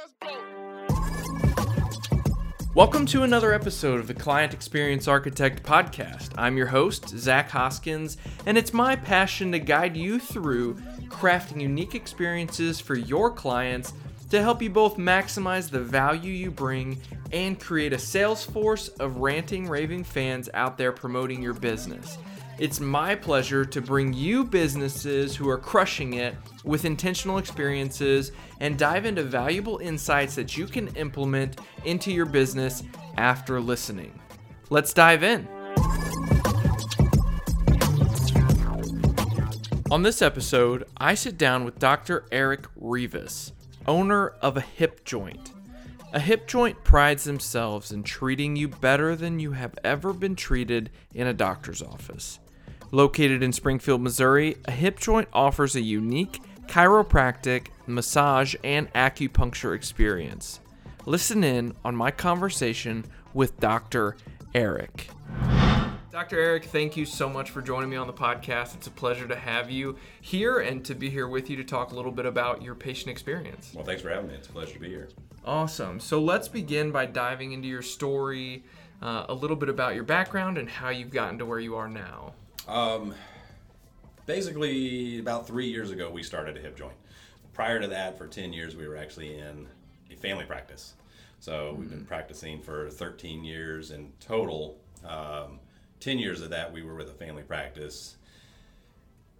Let's go. Welcome to another episode of the Client Experience Architect podcast. I'm your host, Zach Hoskins, and it's my passion to guide you through crafting unique experiences for your clients to help you both maximize the value you bring and create a sales force of ranting, raving fans out there promoting your business. It's my pleasure to bring you businesses who are crushing it with intentional experiences and dive into valuable insights that you can implement into your business after listening. Let's dive in. On this episode, I sit down with Dr. Eric Rivas, owner of a hip joint. A hip joint prides themselves in treating you better than you have ever been treated in a doctor's office. Located in Springfield, Missouri, a hip joint offers a unique chiropractic, massage, and acupuncture experience. Listen in on my conversation with Dr. Eric. Dr. Eric, thank you so much for joining me on the podcast. It's a pleasure to have you here and to be here with you to talk a little bit about your patient experience. Well, thanks for having me. It's a pleasure to be here. Awesome. So let's begin by diving into your story, uh, a little bit about your background and how you've gotten to where you are now. Um, basically, about three years ago, we started a hip joint. Prior to that, for 10 years, we were actually in a family practice. So we've been practicing for 13 years in total. Um, 10 years of that, we were with a family practice.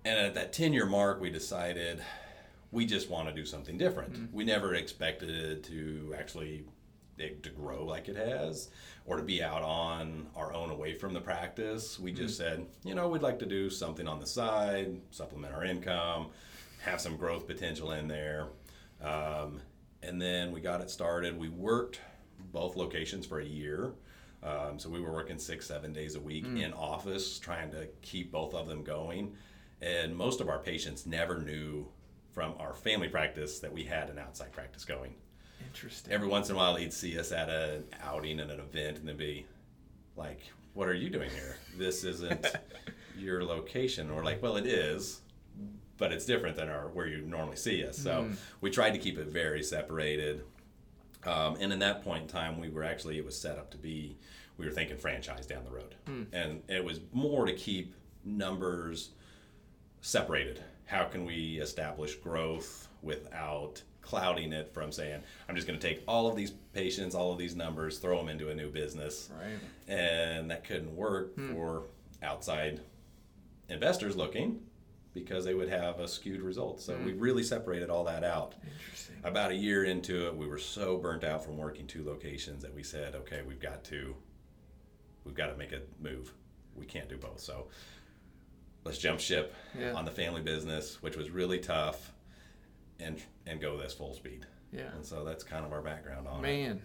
And at that 10 year mark, we decided we just want to do something different. We never expected to actually it to grow like it has or to be out on our own away from the practice. We just said, you know, we'd like to do something on the side, supplement our income, have some growth potential in there. Um, and then we got it started. We worked both locations for a year. Um, so we were working six, seven days a week in office, trying to keep both of them going. And most of our patients never knew from our family practice that we had an outside practice going Interesting. every once in a while he'd see us at an outing and an event and then be like what are you doing here? This isn't your location. Or like well it is but it's different than our where you normally see us. So we tried to keep it very separated. Um, and in that point in time we were actually it was set up to be we were thinking franchise down the road. And it was more to keep numbers separated. How can we establish growth without clouding it from saying, I'm just going to take all of these patients, all of these numbers, throw them into a new business? Right. And that couldn't work hmm. for outside investors looking because they would have a skewed result. So we hmm. really separated all that out. Interesting. About a year into it, we were so burnt out from working two locations that we said, okay, we've got to, we've got to make a move. We can't do both. So let's jump ship Yeah. on the family business, which was really tough, and and go this full speed. Yeah. And so that's kind of our background on it. Man.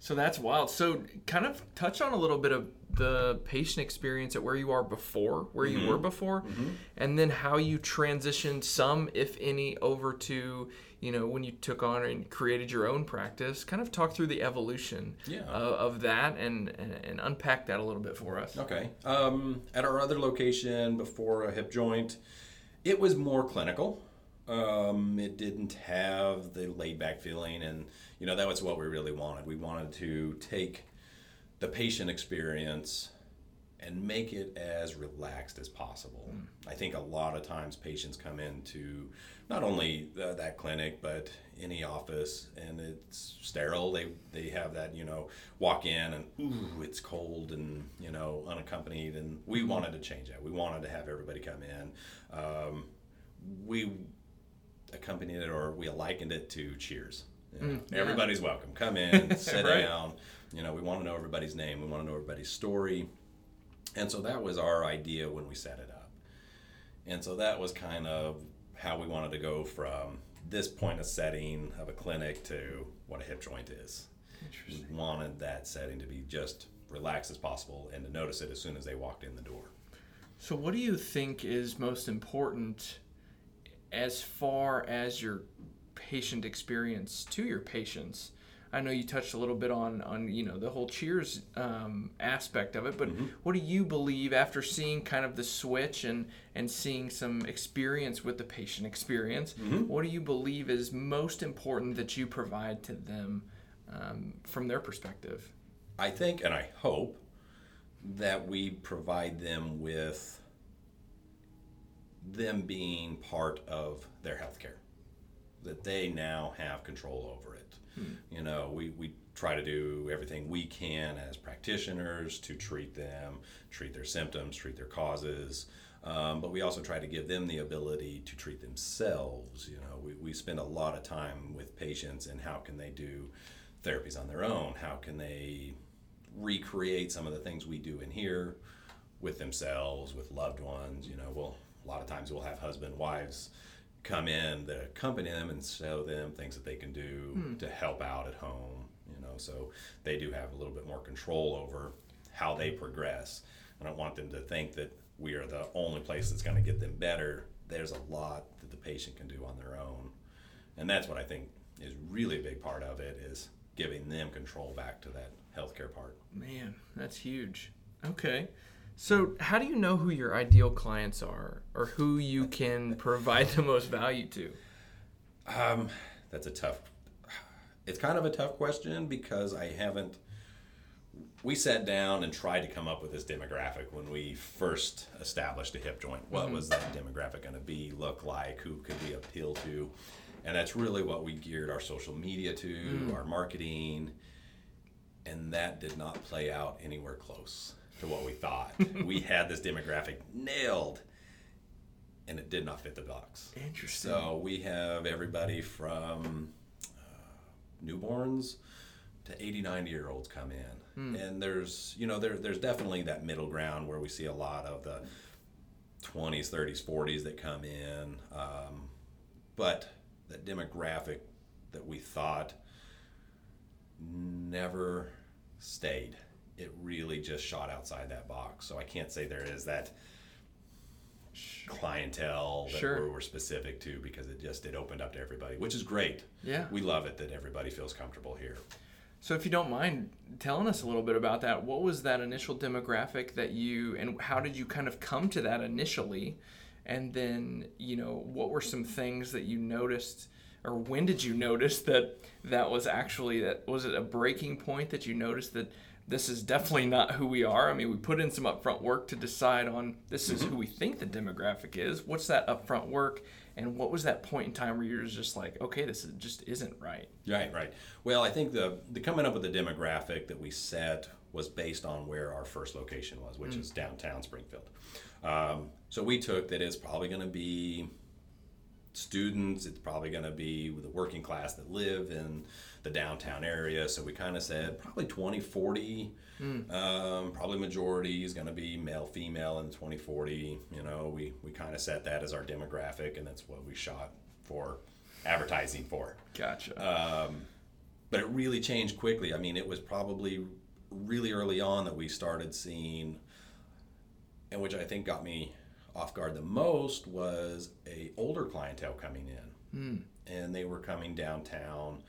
So that's wild. So kind of touch on a little bit of the patient experience at where you are before, where you were before, and then how you transitioned some, if any, over to, you know, when you took on and created your own practice. Kind of talk through the evolution Yeah. of, of that and, and, and unpack that a little bit for us. Okay. Um, at our other location before a hip joint, it was more clinical. Um, it didn't have the laid back feeling, and you know that was what we really wanted. We wanted to take the patient experience and make it as relaxed as possible. I think a lot of times patients come into not only uh, that clinic but any office and it's sterile. They they have that you know walk in and ooh it's cold and you know unaccompanied and we wanted to change that. We wanted to have everybody come in. Um, we accompanied it or we likened it to Cheers. You know, mm, yeah. Everybody's welcome. Come in, sit Right. down. You know, we want to know everybody's name. We want to know everybody's story. And so that was our idea when we set it up. And so that was kind of how we wanted to go from this point of setting of a clinic to what a hip joint is. We wanted that setting to be just relaxed as possible and to notice it as soon as they walked in the door. So, what do you think is most important as far as your patient experience to your patients? I know you touched a little bit on on you know the whole Cheers um, aspect of it, but what do you believe after seeing kind of the switch and and seeing some experience with the patient experience? What do you believe is most important that you provide to them um, from their perspective? I think and I hope that we provide them with them being part of their healthcare, that they now have control over it. You know, we, we try to do everything we can as practitioners to treat them, treat their symptoms, treat their causes. Um, but we also try to give them the ability to treat themselves. You know, we, we spend a lot of time with patients and how can they do therapies on their own? How can they recreate some of the things we do in here with themselves, with loved ones? You know, well, a lot of times we'll have husband, wives come in that accompany them and show them things that they can do hmm. to help out at home. You know, so they do have a little bit more control over how they progress. I don't want them to think that we are the only place that's going to get them better. There's a lot that the patient can do on their own, and that's what I think is really a big part of it is giving them control back to that healthcare part. Man, that's huge. Okay. So, how do you know who your ideal clients are or who you can provide the most value to? Um, that's a tough. It's kind of a tough question because I haven't. We sat down and tried to come up with this demographic when we first established a hip joint. What was that demographic going to be, look like, who could we appeal to? And that's really what we geared our social media to, our marketing, and that did not play out anywhere close to what we thought. we had this demographic nailed, and it did not fit the box. Interesting. So we have everybody from uh, newborns to 80, 90 year olds come in. And there's, you know, there, there's definitely that middle ground where we see a lot of the 20s, 30s, 40s that come in. Um, but that demographic that we thought never stayed. It really just shot outside that box. So I can't say there is that clientele that Sure. we're, we're specific to because it just it opened up to everybody, which is great. Yeah. We love it that everybody feels comfortable here. So, if you don't mind telling us a little bit about that, what was that initial demographic that you, and how did you kind of come to that initially? And then, you know, what were some things that you noticed, or when did you notice that that was actually that was it a breaking point that you noticed that this is definitely not who we are? I mean, we put in some upfront work to decide on this is who we think the demographic is. What's that upfront work? And what was that point in time where you're just like, okay, this is, just isn't right? Right, right. Well, I think the the coming up with the demographic that we set was based on where our first location was, which is downtown Springfield. Um, so we took that it's probably going to be students. It's probably going to be the working class that live in the downtown area. So we kind of said probably 20, 40. Um, probably majority is going to be male, female in 2040. You know, we, we kind of set that as our demographic, and that's what we shot for advertising for Gotcha. but it really changed quickly. I mean, it was probably really early on that we started seeing, and which I think got me off guard the most was a older clientele coming in, hmm. and they were coming downtown,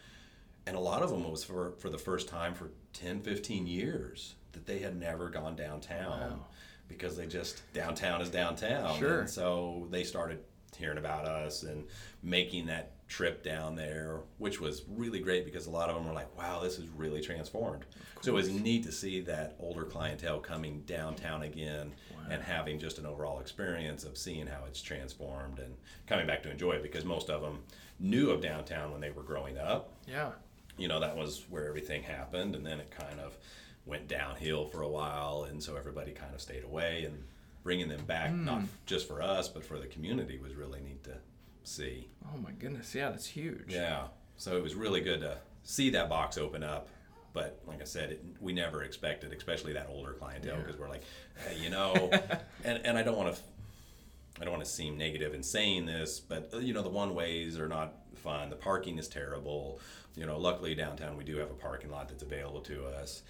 and a lot of them was for for the first time for 10, 15 years that they had never gone downtown Wow. because they just downtown is downtown, Sure. and so they started hearing about us and making that trip down there, which was really great because a lot of them were like, wow, this is really transformed. So it was neat to see that older clientele coming downtown again and having just an overall experience of seeing how it's transformed and coming back to enjoy it because most of them knew of downtown when they were growing up. yeah. You know, that was where everything happened, and then it kind of went downhill for a while, and so everybody kind of stayed away and bringing them back, not hmm. just for us, but for the community was really neat to see. Oh my goodness, yeah, that's huge. Yeah. So it was really good to see that box open up. But like I said, it, we never expected, especially that older clientele, Yeah. because we're like, hey, you know, and, and I don't want to, I don't want to seem negative in saying this, but uh, you know, the one ways are not fun. The parking is terrible. You know, luckily downtown we do have a parking lot that's available to us.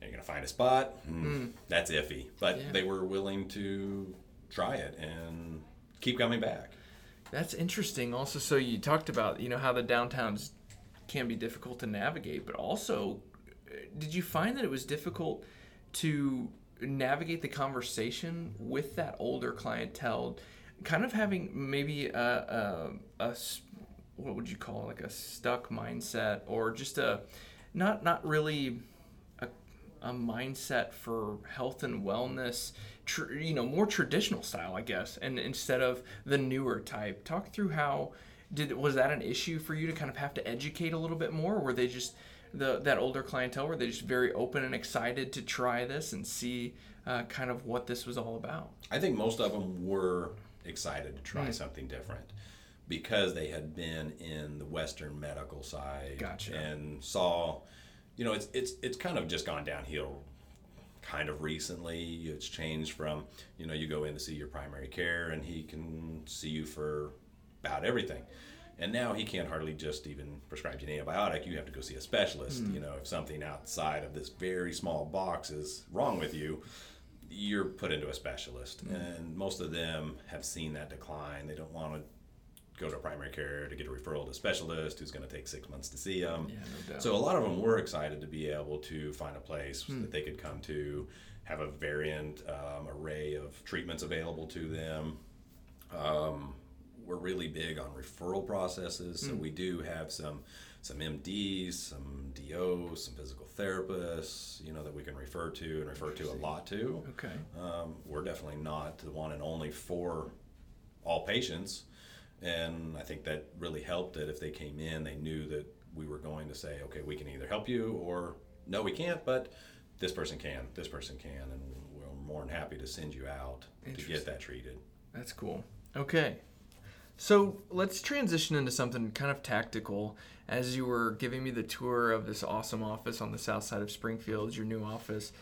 You're gonna find a spot. Hmm, That's iffy. But Yeah. they were willing to try it and keep coming back. That's interesting. Also, so you talked about you know how the downtown's can be difficult to navigate, but also, uh, did you find that it was difficult to navigate the conversation with that older clientele, kind of having maybe a what would you call it, like a stuck mindset or just a not not really a, a mindset for health and wellness tr- you know more traditional style i guess and instead of the newer type talk through how did was that an issue for you to kind of have to educate a little bit more or were they just the that older clientele were they just very open and excited to try this and see uh, kind of what this was all about I think most of them were excited to try something different because they had been in the Western medical side Gotcha. and saw, you know, it's it's it's kind of just gone downhill. Kind of recently, it's changed from you know you go in to see your primary care and he can see you for about everything. And now he can't hardly just even prescribe you an antibiotic. You have to go see a specialist. Hmm. You know, if something outside of this very small box is wrong with you, you're put into a specialist. Hmm. And most of them have seen that decline. They don't want to go to primary care to get a referral to a specialist who's going to take six months to see them. Yeah, no doubt. So a lot of them were excited to be able to find a place that they could come to, have a variant um, array of treatments available to them. Um, we're really big on referral processes, so we do have some some MDs, some DOs, some physical therapists, you know, that we can refer to and refer to a lot to. okay Um, we're definitely not the one and only for all patients. And I think that really helped that if they came in, they knew that we were going to say, okay, we can either help you or no, we can't, but this person can, this person can, and we're more than happy to send you out to get that treated. That's cool. Okay. So let's transition into something kind of tactical. As you were giving me the tour of this awesome office on the south side of Springfield, your new office,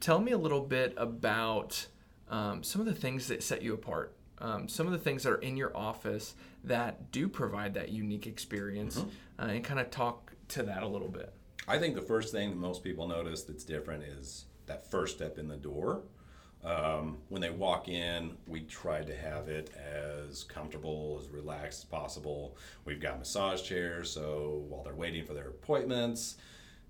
tell me a little bit about um, some of the things that set you apart. Um, some of the things that are in your office that do provide that unique experience, uh, and kind of talk to that a little bit. I think the first thing that most people notice that's different is that first step in the door. Um, when they walk in, we try to have it as comfortable, as relaxed as possible. We've got massage chairs, so while they're waiting for their appointments,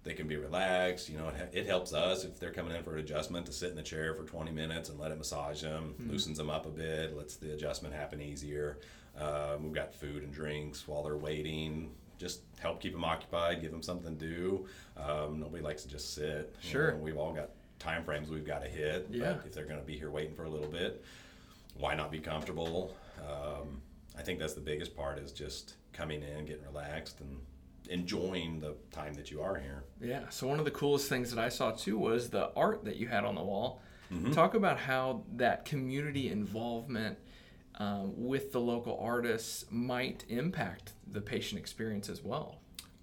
they can be relaxed. You know, it, it helps us if they're coming in for an adjustment to sit in the chair for 20 minutes and let it massage them, loosens them up a bit, lets the adjustment happen easier. Um, we've got food and drinks while they're waiting. Just help keep them occupied, give them something to do. Um, nobody likes to just sit. you Sure. know, we've all got time frames we've got to hit. Yeah. But if they're going to be here waiting for a little bit, why not be comfortable? Um, I think that's the biggest part is just coming in, getting relaxed, and enjoying the time that you are here. Yeah. So one of the coolest things that I saw too was the art that you had on the wall. Talk about how that community involvement um, with the local artists might impact the patient experience as well.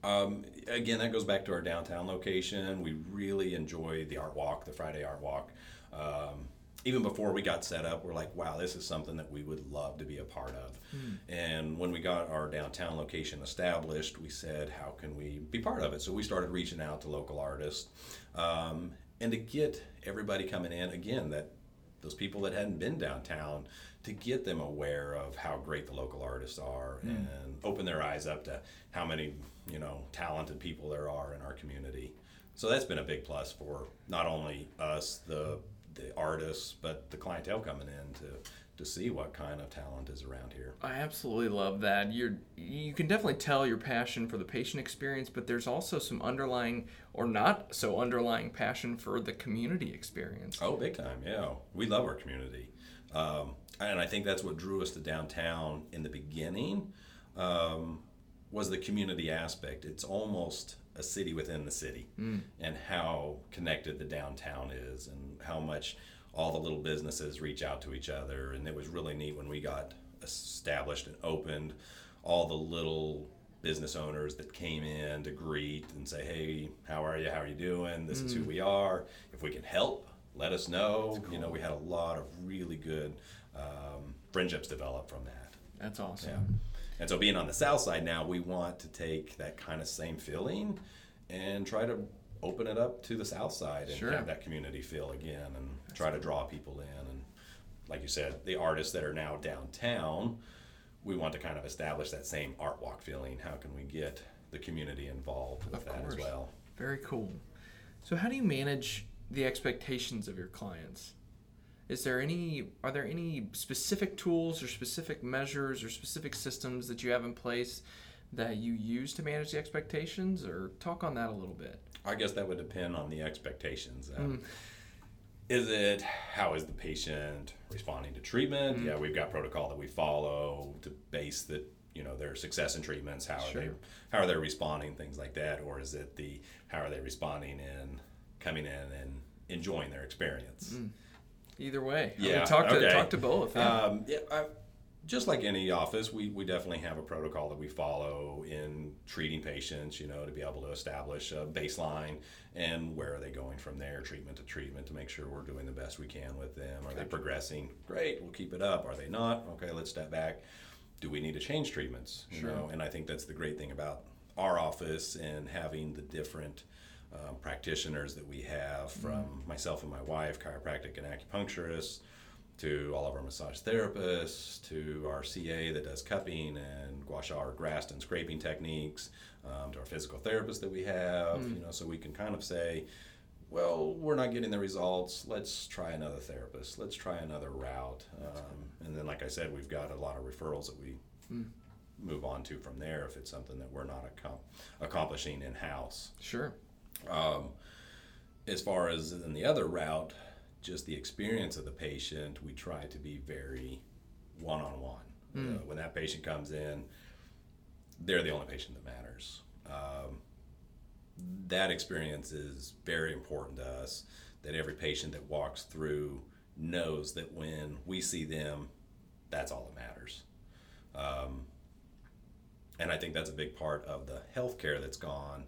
Um, again, that goes back to our downtown location. We really enjoy the art walk, the Friday art walk. Um, even before we got set up, we're like, wow, this is something that we would love to be a part of. And when we got our downtown location established, we said, how can we be part of it? So we started reaching out to local artists. Um, and to get everybody coming in, again, that those people that hadn't been downtown to get them aware of how great the local artists are and open their eyes up to how many you know talented people there are in our community so that's been a big plus for not only us the the artists but the clientele coming in to to see what kind of talent is around here I absolutely love that. You're you can definitely tell your passion for the patient experience, but there's also some underlying or not so underlying passion for the community experience. Oh, big time, yeah. We love our community. Um, and I think that's what drew us to downtown in the beginning um, was the community aspect. It's almost a city within the city and how connected the downtown is and how much all the little businesses reach out to each other. And it was really neat when we got established and opened, all the little business owners that came in to greet and say, "Hey, how are you? How are you doing? This is who we are. If we can help, let us know." You know, we had a lot of really good um, friendships develop from that. That's awesome. Yeah. And so, being on the south side now, we want to take that kind of same feeling and try to open it up to the south side and Sure. have that community feel again and try to draw people in. And like you said, the artists that are now downtown, we want to kind of establish that same art walk feeling. How can we get the community involved with Of that as well. Very cool. So how do you manage the expectations of your clients? Is there any are there any specific tools or specific measures or specific systems that you have in place that you use to manage the expectations or talk on that a little bit? I guess that would depend on the expectations. Um, hmm. Is it how is the patient responding to treatment? Hmm. Yeah, we've got protocol that we follow to base that you know their success in treatments. How are they how are they responding? Things like that, or is it the how are they responding in coming in and enjoying their experience? Hmm. Either way. I mean, Yeah, talk to okay. talk to both. Yeah. Um, yeah, I, just like any office, we, we definitely have a protocol that we follow in treating patients, you know, to be able to establish a baseline and where are they going from there, treatment to treatment, to make sure we're doing the best we can with them. Are they progressing? Great, we'll keep it up. Are they not? Okay, let's step back. Do we need to change treatments? You Sure. know, and I think that's the great thing about our office and having the different um, practitioners that we have from myself and my wife, chiropractic and acupuncturists, to all of our massage therapists, to our CA that does cupping and gua sha or Graston and scraping techniques, um, to our physical therapist that we have, you know, so we can kind of say, well, we're not getting the results. Let's try another therapist. Let's try another route. Um, and then, like I said, we've got a lot of referrals that we move on to from there if it's something that we're not accom- accomplishing in house. sure. Um, as far as in the other route, just the experience of the patient, we try to be very one on one. When that patient comes in, they're the only patient that matters. Um, that experience is very important to us. That every patient that walks through knows that when we see them, that's all that matters. Um, and I think that's a big part of the healthcare that's gone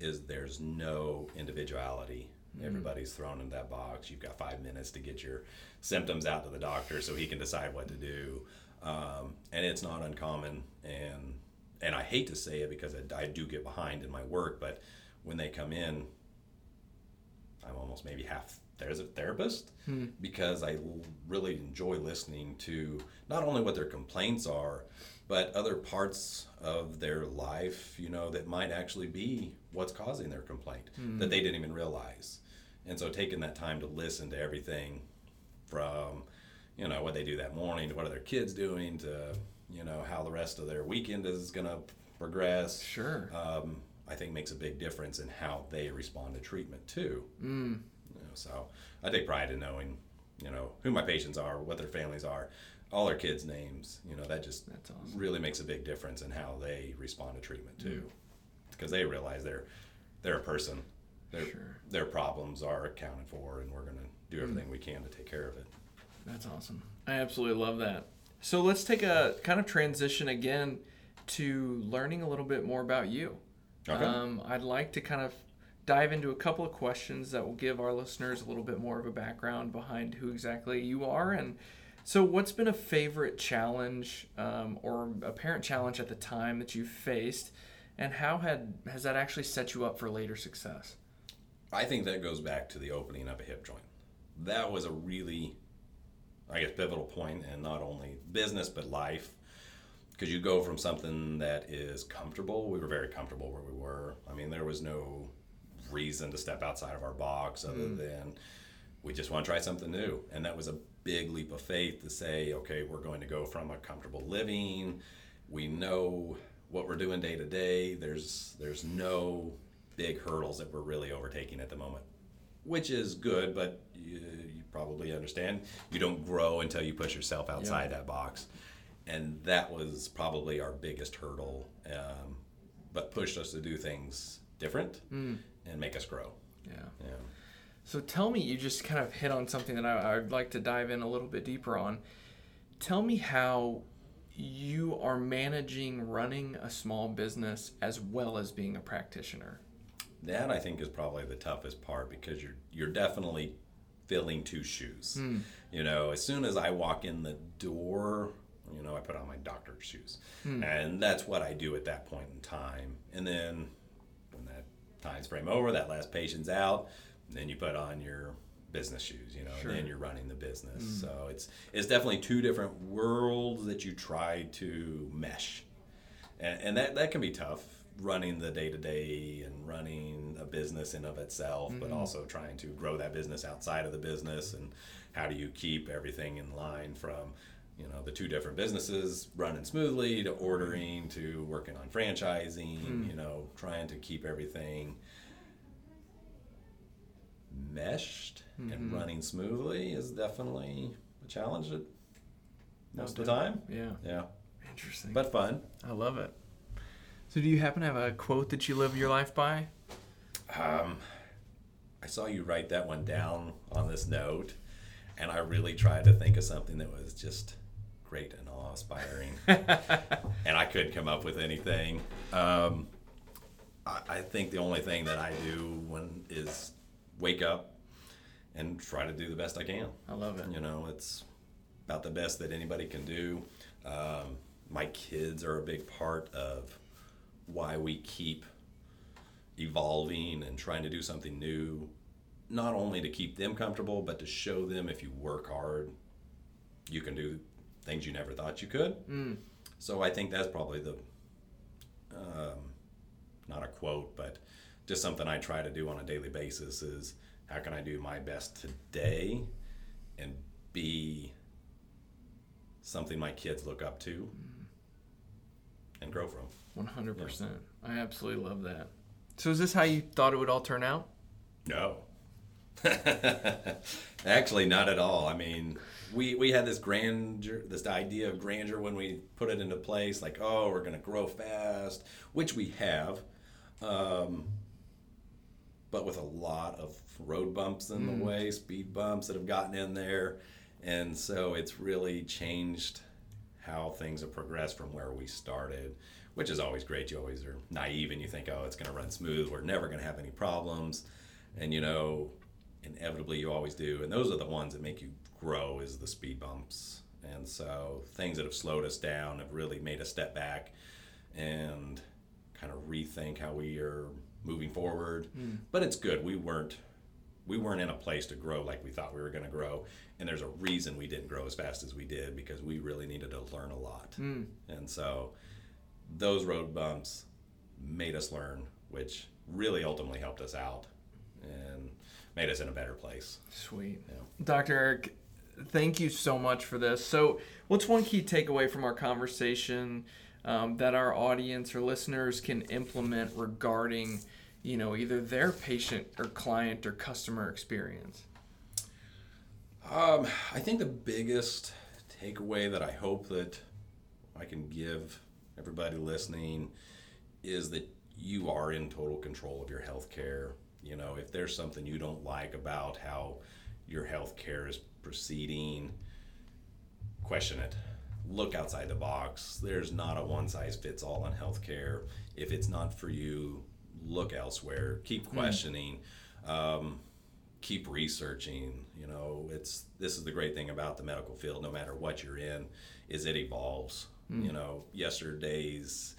is there's no individuality. Everybody's thrown in that box. You've got five minutes to get your symptoms out to the doctor so he can decide what to do. Um, and it's not uncommon. And and I hate to say it because I, I do get behind in my work, but when they come in, I'm almost maybe half there's a therapist because I l- really enjoy listening to not only what their complaints are, but other parts of their life, you know, that might actually be what's causing their complaint that they didn't even realize. And so taking that time to listen to everything from, you know, what they do that morning to what are their kids doing to, you know, how the rest of their weekend is going to progress Sure. um, I think makes a big difference in how they respond to treatment too. Mm. You know, so I take pride in knowing, you know, who my patients are, what their families are, all our kids' names. You know, that just That's awesome. really makes a big difference in how they respond to treatment too, because they realize they're they're a person. Their Sure. their problems are accounted for, and we're going to do everything we can to take care of it. That's awesome. I absolutely love that. So let's take a kind of transition again to learning a little bit more about you. Okay. Um, I'd like to kind of dive into a couple of questions that will give our listeners a little bit more of a background behind who exactly you are. And so, what's been a favorite challenge um, or a parent challenge at the time that you've faced, and how had has that actually set you up for later success? I think that goes back to the opening of a hip joint. That was a really, I guess, pivotal point in not only business but life. Because you go from something that is comfortable, we were very comfortable where we were. I mean, there was no reason to step outside of our box other than we just want to try something new. And that was a big leap of faith to say, okay, we're going to go from a comfortable living. We know what we're doing day to day. There's there's no big hurdles that we're really overtaking at the moment, which is good. But you, you probably understand you don't grow until you push yourself outside that box, and that was probably our biggest hurdle. Um, but pushed us to do things different and make us grow. Yeah. Yeah. So tell me, you just kind of hit on something that I, I'd like to dive in a little bit deeper on. Tell me how you are managing running a small business as well as being a practitioner. That I think is probably the toughest part because you're you're definitely filling two shoes. Hmm. You know, as soon as I walk in the door, you know, I put on my doctor's shoes, hmm. and that's what I do at that point in time. And then when that time's frame over, that last patient's out, then you put on your business shoes. You know, Sure. and then you're running the business. Mm. So it's it's definitely two different worlds that you try to mesh and, and that, that can be tough running the day to day and running a business in of itself, but mm. also trying to grow that business outside of the business and how do you keep everything in line from you know the two different businesses running smoothly to ordering mm. to working on franchising, you know, trying to keep everything meshed and running smoothly is definitely a challenge at most of the time. Yeah. Yeah, Interesting. but fun. I love it. So, do you happen to have a quote that you live your life by? Um, I saw you write that one down on this note, and I really tried to think of something that was just great and awe-inspiring, and I couldn't come up with anything. Um, I, I think the only thing that I do when is wake up and try to do the best I can. I love it. You know, it's about the best that anybody can do. Um, my kids are a big part of why we keep evolving and trying to do something new, not only to keep them comfortable, but to show them if you work hard, you can do things you never thought you could. Mm. So I think that's probably the, um, not a quote, but just something I try to do on a daily basis is how can I do my best today and be something my kids look up to and grow from. 100%. I absolutely love that. So, is this how you thought it would all turn out? No. Actually, not at all. I mean, we, we had this grandeur, this idea of grandeur when we put it into place, like, oh, we're going to grow fast, which we have, um, but with a lot of road bumps in the mm. way, speed bumps that have gotten in there. And so it's really changed how things have progressed from where we started, which is always great. You always are naive and you think, oh, it's going to run smooth. We're never going to have any problems. And, you know, inevitably you always do. And those are the ones that make you grow is the speed bumps. And so things that have slowed us down have really made us step back and kind of rethink how we are moving forward. But it's good. We weren't we weren't in a place to grow like we thought we were going to grow and there's a reason we didn't grow as fast as we did because we really needed to learn a lot Mm. and so those road bumps made us learn which really ultimately helped us out and made us in a better place Sweet. Yeah. Dr. Eric, thank you so much for this. So, what's one key takeaway from our conversation um, that our audience or listeners can implement regarding, you know, either their patient or client or customer experience? Um, I think the biggest takeaway that I hope that I can give everybody listening is that you are in total control of your health care. You know, if there's something you don't like about how your health care is proceeding, question it. Look outside the box. There's not a one size fits all in healthcare. If it's not for you, look elsewhere. Keep questioning. Um, keep researching you know it's this is the great thing about the medical field no matter what you're in is it evolves. You know yesterday's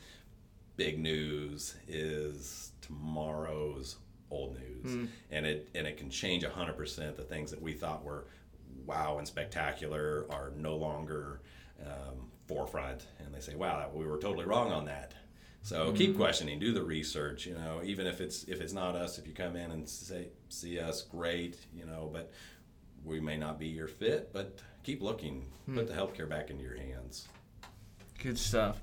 big news is tomorrow's old news. And it and it can change 100% the things that we thought were wow and spectacular are no longer um, forefront. And they say wow that, we were totally wrong on that so keep questioning, do the research. You know, even if it's if it's not us, if you come in and say see us, great. You know, but we may not be your fit. But keep looking. Put the healthcare back into your hands. Good stuff.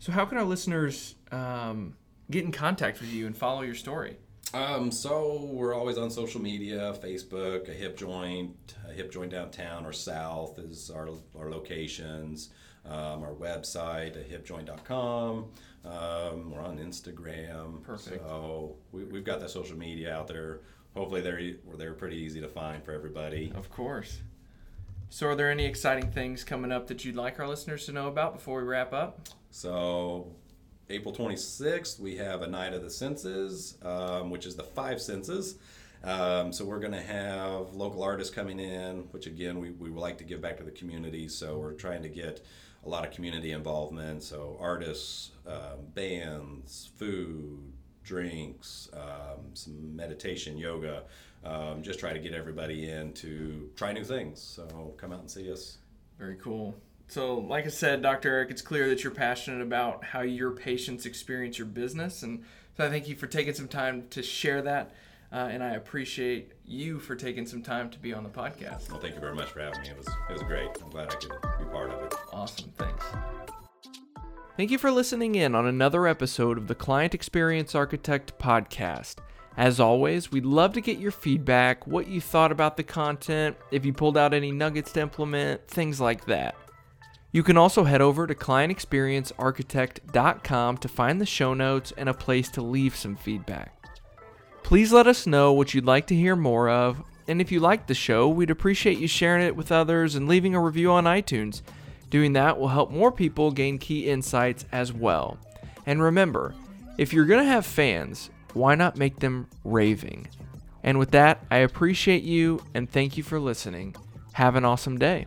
So, how can our listeners um, get in contact with you and follow your story? Um, so we're always on social media, Facebook, a hip joint, a hip joint downtown or south is our, our locations. Um, our website, a hipjoint.com. Um, we're on Instagram. Perfect. So we, we've got the social media out there. Hopefully they're, they're pretty easy to find for everybody. Of course. So, are there any exciting things coming up that you'd like our listeners to know about before we wrap up? So, April 26th, we have a Night of the Senses, um, which is the five senses. Um, so, we're going to have local artists coming in, which again, we, we would like to give back to the community. So, we're trying to get a lot of community involvement. So, artists, um, bands, food, drinks, um, some meditation, yoga. Um, just try to get everybody in to try new things. So, come out and see us. Very cool. So, like I said, Dr. Eric, it's clear that you're passionate about how your patients experience your business. And so I thank you for taking some time to share that. Uh, and I appreciate you for taking some time to be on the podcast. Well, thank you very much for having me. It was it was great. I'm glad I could be part of it. Awesome. Thanks. Thank you for listening in on another episode of the Client Experience Architect podcast. As always, we'd love to get your feedback, what you thought about the content, if you pulled out any nuggets to implement, things like that. You can also head over to clientexperiencearchitect.com to find the show notes and a place to leave some feedback. Please let us know what you'd like to hear more of, and if you like the show, we'd appreciate you sharing it with others and leaving a review on iTunes. Doing that will help more people gain key insights as well. And remember, if you're going to have fans, why not make them raving? And with that, I appreciate you and thank you for listening. Have an awesome day.